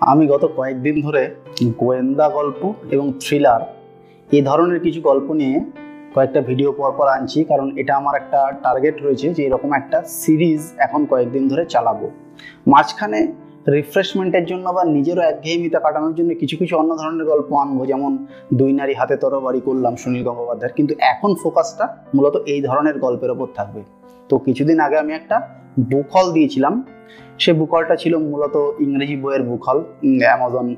আমি গত কয়েকদিন ধরে গোয়েন্দা গল্প এবং থ্রিলার এই ধরনের কিছু গল্প নিয়ে কয়েকটা ভিডিও পর পর আনছি, কারণ এটা আমার একটা টার্গেট রয়েছে যে এরকম একটা সিরিজ এখন কয়েকদিন ধরে চালাবো। মাঝখানে রিফ্রেশমেন্টের জন্য বা নিজেরও একঘেয়েমিতা কাটানোর জন্য কিছু কিছু অন্য ধরনের গল্প আনব, যেমন দুই নারী হাতে তরবারি করলাম সুনীল গঙ্গোপাধ্যায়ের। কিন্তু এখন ফোকাসটা মূলত এই ধরনের গল্পের ওপর থাকবে। তো কিছুদিন আগে আমি একটা বুক হল দিয়েছিলাম সে বুক হলটা ছিল মূলত ইংরেজি বইয়ের বুক হল অ্যামাজন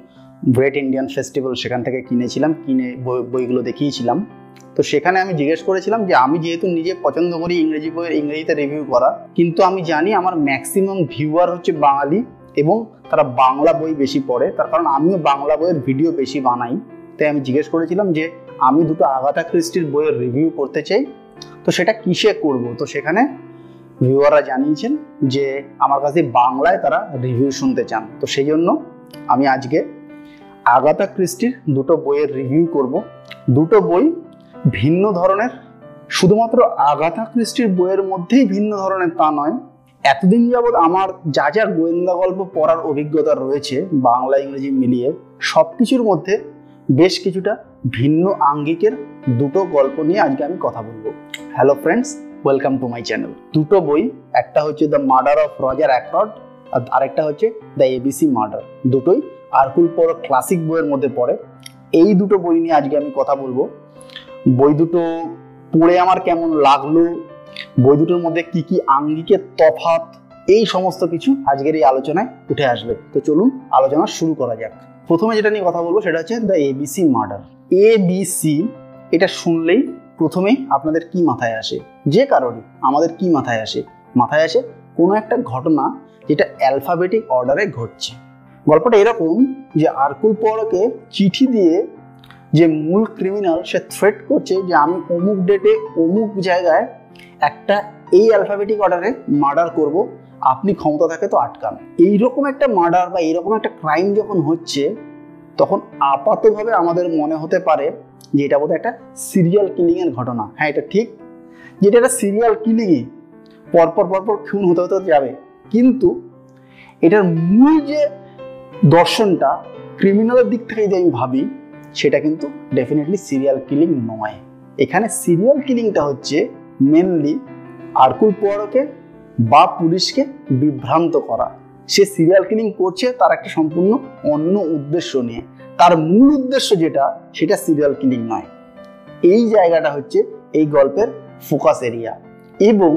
গ্রেট ইন্ডিয়ান ফেস্টিভ্যাল সেখান থেকে কিনেছিলাম, কিনে বই- বইগুলো দেখিয়েছিলাম। তো সেখানে আমি জিজ্ঞেস করেছিলাম যে, আমি যেহেতু নিজে পছন্দ করি ইংরেজি বইয়ের, ইংরেজিতে রিভিউ করা, কিন্তু আমি জানি আমার ম্যাক্সিমাম ভিউয়ার হচ্ছে বাঙালি এবং তারা বাংলা বই বেশি পড়ে। তার কারণ আমিও বাংলা বইয়ের ভিডিও বেশি বানাই। তাই আমি জিজ্ঞেস করেছিলাম যে, আমি দুটো আগাথা ক্রিস্টির বইয়ের রিভিউ করতে চাই, তো সেটা কিসে করব? তো সেখানে ভিউয়াররা জানিয়েছেন যে আমার কাছে বাংলায় তারা রিভিউ শুনতে চান। তো সেই জন্য আমি আজকে আগাতা ক্রিস্টির দুটো বইয়ের রিভিউ করব। দুটো বই ভিন্ন ধরনের, শুধুমাত্র আগাথা ক্রিস্টির বইয়ের মধ্যেই ভিন্ন ধরনের তা নয়, এতদিন যাবৎ আমার যা যা গোয়েন্দা গল্প পড়ার অভিজ্ঞতা রয়েছে বাংলা, ইংরেজি মিলিয়ে সব কিছুর মধ্যে বেশ কিছুটা ভিন্ন আঙ্গিকের দুটো গল্প নিয়ে আজকে আমি কথা বলব। Hello friends welcome to my channel দুটো বই, একটা হচ্ছে the murder of Roger Ackroyd আর আরেকটা হচ্ছে দ্য এবিসি মার্ডার দুটোই আরকুল পর ক্লাসিক বইয়ের মধ্যে পড়ে। এই দুটো বই নিয়ে আজকে আমি কথা বলব। বই দুটো পড়ে আমার কেমন লাগল? বই দুটোর মধ্যে কি কি আঙ্গিকের তফাৎ? এই সমস্ত কিছু আজকের এই আলোচনায় উঠে আসবে। তো চলুন আলোচনা শুরু করা যাক। প্রথমে যেটা নিয়ে কথা বলব সেটা হচ্ছে দ্য এবিসি মার্ডার এবিসি এটা শুনলেই প্রথমেই আপনাদের কি মাথায় আসে? যে কারণে আমাদের কি মাথায় আসে? মাথায় আসে কোনো একটা ঘটনা যেটা অ্যালফাবেটিক অর্ডারে ঘটছে। গল্পটা এরকম যে আরকুল পরকে চিঠি দিয়ে যে মূল ক্রিমিনাল সে থ্রেট করছে যে আমি অমুক ডেটে অমুক জায়গায় একটা এই অ্যালফাবেটিক অর্ডারে মার্ডার করব, আপনি ক্ষমতা থাকে তো আটকান। এইরকম একটা মার্ডার বা এইরকম একটা ক্রাইম যখন হচ্ছে, তখন আপাতভাবে আমাদের মনে হতে পারে যে এটা বোধহয় একটা সিরিয়াল কিলিংয়ের ঘটনা। হ্যাঁ এটা ঠিক। যেটা একটা সিরিয়াল কিলিংই পরপর পরপর খুন হতে হতে যাবে। কিন্তু এটার মূল যে দর্শনটা ক্রিমিনালের দিক থেকে যদি আমি ভাবি, সেটা কিন্তু ডেফিনেটলি সিরিয়াল কিলিং নয়। এখানে সিরিয়াল কিলিংটা হচ্ছে মেনলি আরকুল পোয়ারোকে বা পুলিশকে বিভ্রান্ত করা। সে সিরিয়াল কিলিং করছে তার একটা সম্পূর্ণ অন্য উদ্দেশ্য নিয়ে। তার মূল উদ্দেশ্য যেটা, সেটা সিরিয়াল কিলিং নয়। এই জায়গাটা হচ্ছে এই গল্পের ফোকাস এরিয়া এবং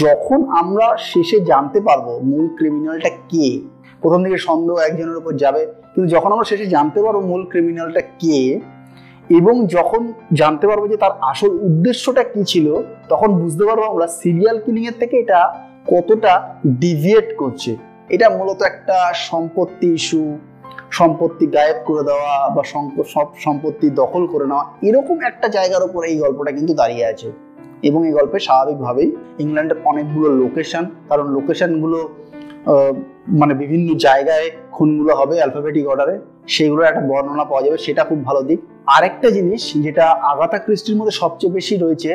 যখন আমরা শেষে জানতে পারব মূল ক্রিমিনালটা কে, প্রথম দিকে সন্দেহ একজনের উপর যাবে, কিন্তু যখন আমরা শেষে জানতে পারব মূল ক্রিমিনালটা কে, এবং যখন জানতে পারব যে তার আসল উদ্দেশ্যটা কি ছিল, তখন বুঝতে পারব আমরা সিরিয়াল কিলিং এর থেকে এটা কতটা ডিভিয়েট করছে। এটা মূলত একটা সম্পত্তি ইস্যু সম্পত্তি গায়েব করে দেওয়া বা সব সম্পত্তি দখল করে নেওয়া, এরকম একটা জায়গার উপর এই গল্পটা কিন্তু দাঁড়িয়ে আছে। এবং এই গল্পে স্বাভাবিকভাবেই ইংল্যান্ডের অনেকগুলো লোকেশন কারণ লোকেশনগুলো মানে বিভিন্ন জায়গায় খুনগুলো হবে অ্যালফাবেটিক অর্ডারে সেগুলোর একটা বর্ণনা পাওয়া যাবে, সেটা খুব ভালো দিক। আরেকটা জিনিস যেটা আগাতা ক্রিস্টির মধ্যে সবচেয়ে বেশি রয়েছে,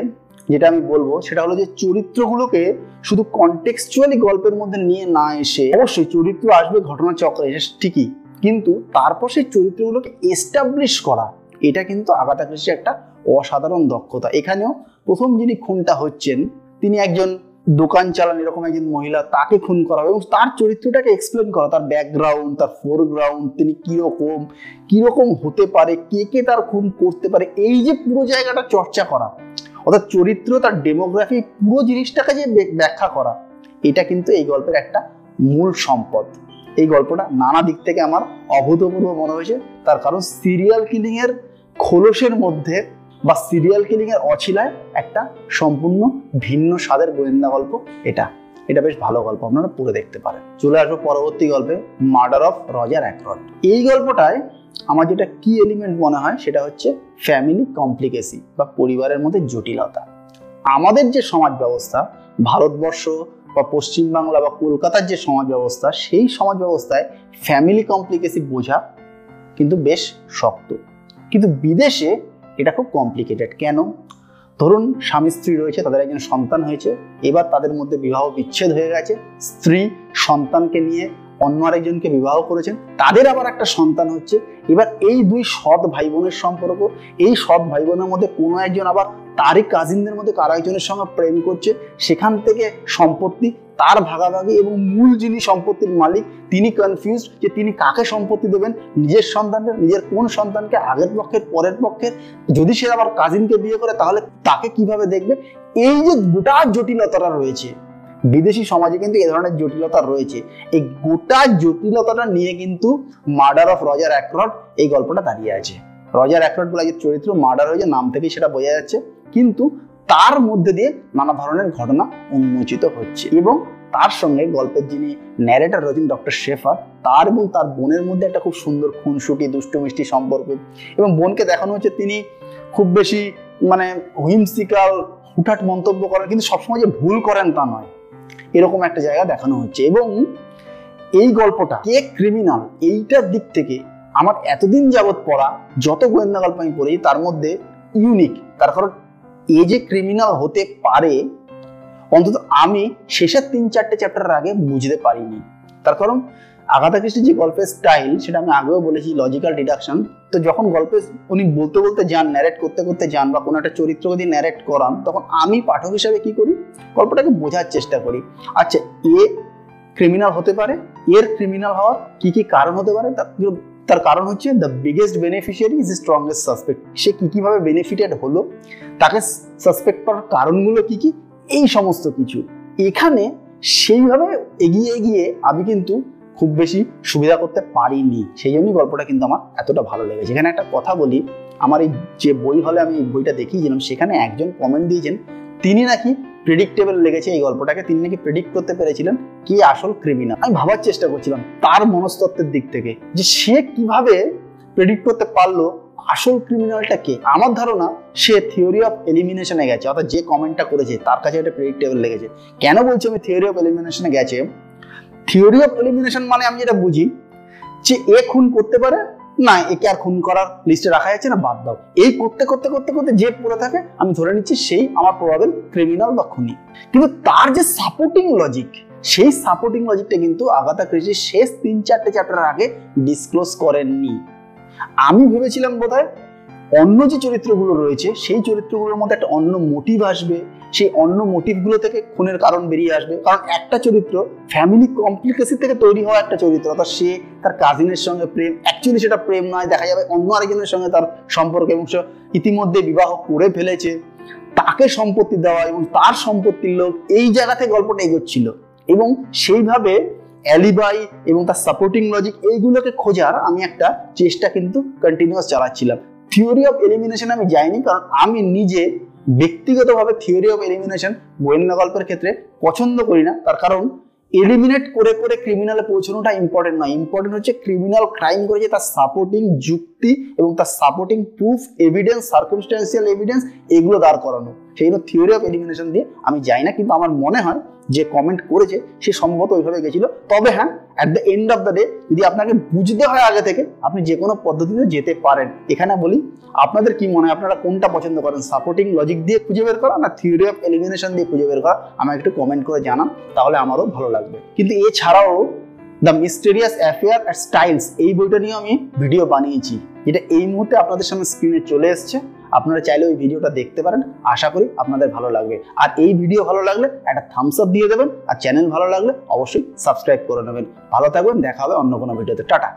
যেটা আমি বলব, সেটা হলো যে চরিত্রগুলোকে শুধু কন্টেক্সচুয়ালি গল্পের মধ্যে নিয়ে না এসে, অবশ্যই চরিত্র আসবে ঘটনা চক্রে ঠিকই। কিন্তু তারপর সেই চরিত্রগুলোকে এস্টাবলিশ করা, এটা কিন্তু আগাতা ক্রিস্টির একটা অসাধারণ দক্ষতা। এখানেও প্রথম যিনি খুনটা হচ্ছেন, তিনি একজন দোকান চালান এরকম একজন মহিলা, তাকে খুন করা এবং তার চরিত্রটাকে এক্সপ্লেন করা, তার ব্যাকগ্রাউন্ড তার ফোরগ্রাউন্ড তিনি কীরকম কীরকম হতে পারে, কে কে তার খুন করতে পারে, এই যে পুরো জায়গাটা চর্চা করা, অর্থাৎ চরিত্র, তার ডেমোগ্রাফি পুরো জিনিসটাকে যে ব্য- ব্যাখ্যা করা, এটা কিন্তু এই গল্পের একটা মূল সম্পদ। এই গল্পটা নানা দিক থেকে আমার অভূতপূর্ব মনে হয়েছে। তার কারণ সিরিয়াল কিলিং এর খোলসের মধ্যে বা সিরিয়াল কিলিং এর অছিলায় একটা সম্পূর্ণ ভিন্ন স্বাদের গোয়েন্দা গল্প এটা। এটা বেশ ভালো গল্প, আপনারা পড়ে দেখতে পারেন। চলে আসব পরবর্তী গল্পে মার্ডার অফ রজার অ্যাক্রড এই গল্পটায় আমার যেটা কি এলিমেন্ট মনে হয়, সেটা হচ্ছে ফ্যামিলি কমপ্লিকেসি বা পরিবারের মধ্যে জটিলতা। আমাদের যে সমাজ ব্যবস্থা, ভারতবর্ষ বা পশ্চিমবাংলা বা কলকাতার যে সমাজ ব্যবস্থা সেই সমাজ ব্যবস্থায় ফ্যামিলি কমপ্লিকেসি বোঝা কিন্তু বেশ শক্ত। কিন্তু বিদেশে এটা খুব কমপ্লিকেটেড কেন? ধরুন, স্বামী স্ত্রী রয়েছে, তাদের একজন সন্তান হয়েছে, এবার তাদের মধ্যে বিবাহ বিচ্ছেদ হয়ে গেছে, স্ত্রী সন্তানকে নিয়ে অন্য আরেকজনকে বিবাহ করেছেন, তাদের আবার একটা সন্তান হচ্ছে, এবার এই দুই সৎ ভাই বোনের সম্পর্ক, এই সৎ ভাই বোনের মধ্যে কোনো একজন আবার তারই কাজিনদের মধ্যে কারও একজনের সঙ্গে প্রেম করছে, সেখান থেকে সম্পত্তি, তার ভাগাভাগি এবং মূল যিনি সম্পত্তির মালিক, তিনি কনফিউজ যে তিনি কাকে সম্পত্তি দেবেন, নিজের সন্তানকে, নিজের কোন সন্তানকে, আগের পক্ষের, পরের পক্ষের, যদি সে আবার কাজিনকে বিয়ে করে, তাহলে তাকে কীভাবে দেখবে? এই যে গোটা জটিলতাটা রয়েছে, বিদেশি সমাজে কিন্তু এ ধরনের জটিলতা রয়েছে। এই গোটা জটিলতাটা নিয়ে কিন্তু মার্ডার অফ রজার অ্যাক্রড এই গল্পটা দাঁড়িয়ে আছে। রজার অ্যাক্রড বলে যে চরিত্র মার্ডার হয়েছে, নাম থেকেই সেটা বোঝা যাচ্ছে। কিন্তু তার মধ্যে দিয়ে নানা ধরনের ঘটনা উন্মোচিত হচ্ছে। এবং তার সঙ্গে গল্পের যিনি ন্যারেটার রয়েছেন ডক্টর শেফার, তার এবং তার বোনের মধ্যে একটা খুব সুন্দর খুনসুটি দুষ্টু মিষ্টি সম্পর্ক এবং বোনকে দেখানো হচ্ছে তিনি খুব বেশি মানে হুইমসিকাল হুটহাট মন্তব্য করেন, কিন্তু সবসময় যে ভুল করেন তা নয়। এরকম একটা জায়গা দেখানো হচ্ছে এবং এই গল্পটা কে ক্রিমিনাল এইটার দিক থেকে আমার এতদিন যাবৎ পড়া, যত গোয়েন্দা গল্প আমি পড়ি, তার মধ্যে ইউনিক তার কারণ এ যে ক্রিমিনাল হতে পারে, অন্তত আমি শেষের তিন চারটে চ্যাপ্টারের আগে বুঝতে পারিনি। তার কারণ, আগাথা ক্রিস্টির যে গল্পের স্টাইল সেটা আমি আগেও বলেছি লজিক্যাল ডিডাকশন তো যখন গল্পে উনি বলতে বলতে যান ন্যারেট করতে করতে যান, বা কোনো একটা চরিত্র দিয়ে ন্যারেট করান, তখন আমি পাঠক হিসাবে কি করি? গল্পটাকে বোঝার চেষ্টা করি। আচ্ছা এ ক্রিমিনাল হতে পারে? এর ক্রিমিনাল হওয়ার কি কি কারণ হতে পারে? তার তার কারণ হচ্ছে the biggest beneficiary is strongest suspect সে কি কীভাবে বেনিফিটেড হলো? তাকে সাসপেক্ট করার কারণগুলো কি কি? এই সমস্ত কিছু। এখানে সেইভাবে এগিয়ে এগিয়ে আমি কিন্তু খুব বেশি সুবিধা করতে পারিনি। সেই জন্যই গল্পটা কিন্তু আমার এতটা ভালো লেগেছে। এখানে একটা কথা বলি, আমার এই যে বই হলে আমি বইটা দেখিয়েছিলাম সেখানে একজন কমেন্ট দিয়েছেন, তিনি নাকি প্রেডিক্টেবল লেগেছে এই গল্পটাকে। তিনি নাকি প্রেডিক্ট করতে পেরেছিলেন কি আসল ক্রিমিনাল আমি ভাবার চেষ্টা করছিলাম তার মনস্তত্ত্বের দিক থেকে যে সে কীভাবে প্রেডিক্ট করতে পারল আসল ক্রিমিনালটা কে। আমার ধারণা সে থিওরি অফ এলিমিনেশনে গেছে, অর্থাৎ যে কমেন্টটা করেছে তার কাছে এটা প্রেডিক্টেবল লেগেছে। কেন বলছি আমি থিওরি অফ এলিমিনেশনে গেছে? থিওরি অফ এলিমিনেশন মানে আমি যেটা বুঝি যে এ খুন করতে পারে না, একে আর খুন করার লিস্টে রাখা যাচ্ছে না, বাদ দাও। এই করতে করতে করতে করতে যে পড়ে থাকে, আমি ধরে নিচ্ছি সেই আমার প্রবাবেল ক্রিমিনাল বা খুনি। কিন্তু তার যে সাপোর্টিং লজিক সেই সাপোর্টিং লজিকটা কিন্তু আগাতা ক্রিস্টি শেষ তিন চারটে চ্যাপ্টার আগে ডিসক্লোজ করেননি। আমি ভেবেছিলাম বোধহয় অন্য যে চরিত্রগুলো রয়েছে, সেই চরিত্রগুলোর মধ্যে একটা অন্য মোটিভ আসবে। সেই অন্য মোটিভগুলো থেকে খুনের কারণ বেরিয়ে আসবে। কারণ একটা চরিত্র ফ্যামিলি কমপ্লিকেসি থেকে তৈরি হওয়া একটা চরিত্র, অর্থাৎ সে তার কাজিনের সঙ্গে প্রেম অ্যাকচুয়ালি সেটা প্রেম নয়, দেখা যাবে অন্য আরেকজনের সঙ্গে তার সম্পর্ক এবং সে ইতিমধ্যে বিবাহ করে ফেলেছে। তাকে সম্পত্তি দেওয়া এবং তার সম্পত্তির লোক এই জায়গা থেকে গল্পটা এগোচ্ছিল। এবং সেইভাবে অ্যালিবাই এবং তার সাপোর্টিং লজিক এইগুলোকে খোঁজার আমি একটা চেষ্টা কিন্তু কন্টিনিউয়াস চালাচ্ছিলাম। থিওরি অফ এলিমিনেশন আমি যাইনি, কারণ আমি নিজে ব্যক্তিগতভাবে থিওরি অফ এলিমিনেশন গোয়েন্দা গল্পের ক্ষেত্রে পছন্দ করি না। তার কারণ এলিমিনেট করে করে ক্রিমিনালে পৌঁছানোটা ইম্পর্টেন্ট নয়। ইম্পর্টেন্ট হচ্ছে ক্রিমিনাল ক্রাইম করেছে, তার সাপোর্টিং যুক্তি এবং তার supporting proof evidence circumstantial evidence এগুলো দাঁড় করানো। সেই জন্য থিওরি অফ এলিমিনেশন দিয়ে আমি যাই না, কিন্তু আমার মনে হয় যে কমেন্ট করেছে সে সম্ভবত ওইভাবে গেছিল। তবে হ্যাঁ at the end of the day যদি আপনাকে বুঝতে হয় আগে থেকে, আপনি যে কোনো পদ্ধতিতে যেতে পারেন। এখানে বলি, আপনাদের কি মনে হয়? আপনারা কোনটা পছন্দ করেন? সাপোর্টিং লজিক দিয়ে খুঁজে বের করা না থিওরি অফ এলিমিনেশন দিয়ে খুঁজে বের করা? আমাকে একটু কমেন্ট করে জানান, তাহলে আমারও ভালো লাগবে। কিন্তু এছাড়াও the mysterious affair at Styles এই বইটা নিয়ে আমি ভিডিও বানিয়েছি। যেটা এই মুহূর্তে আপনাদের সামনে স্ক্রিনে চলে এসছে। আপনারা চাইলে ওই ভিডিওটা দেখতে পারেন। আশা করি আপনাদের ভালো লাগবে। আর এই ভিডিও ভালো লাগলে একটা থামস আপ দিয়ে দেবেন। আর চ্যানেল ভালো লাগলে অবশ্যই সাবস্ক্রাইব করে নেবেন। ভালো থাকবেন, দেখা হবে অন্য কোনো ভিডিওতে টাটা।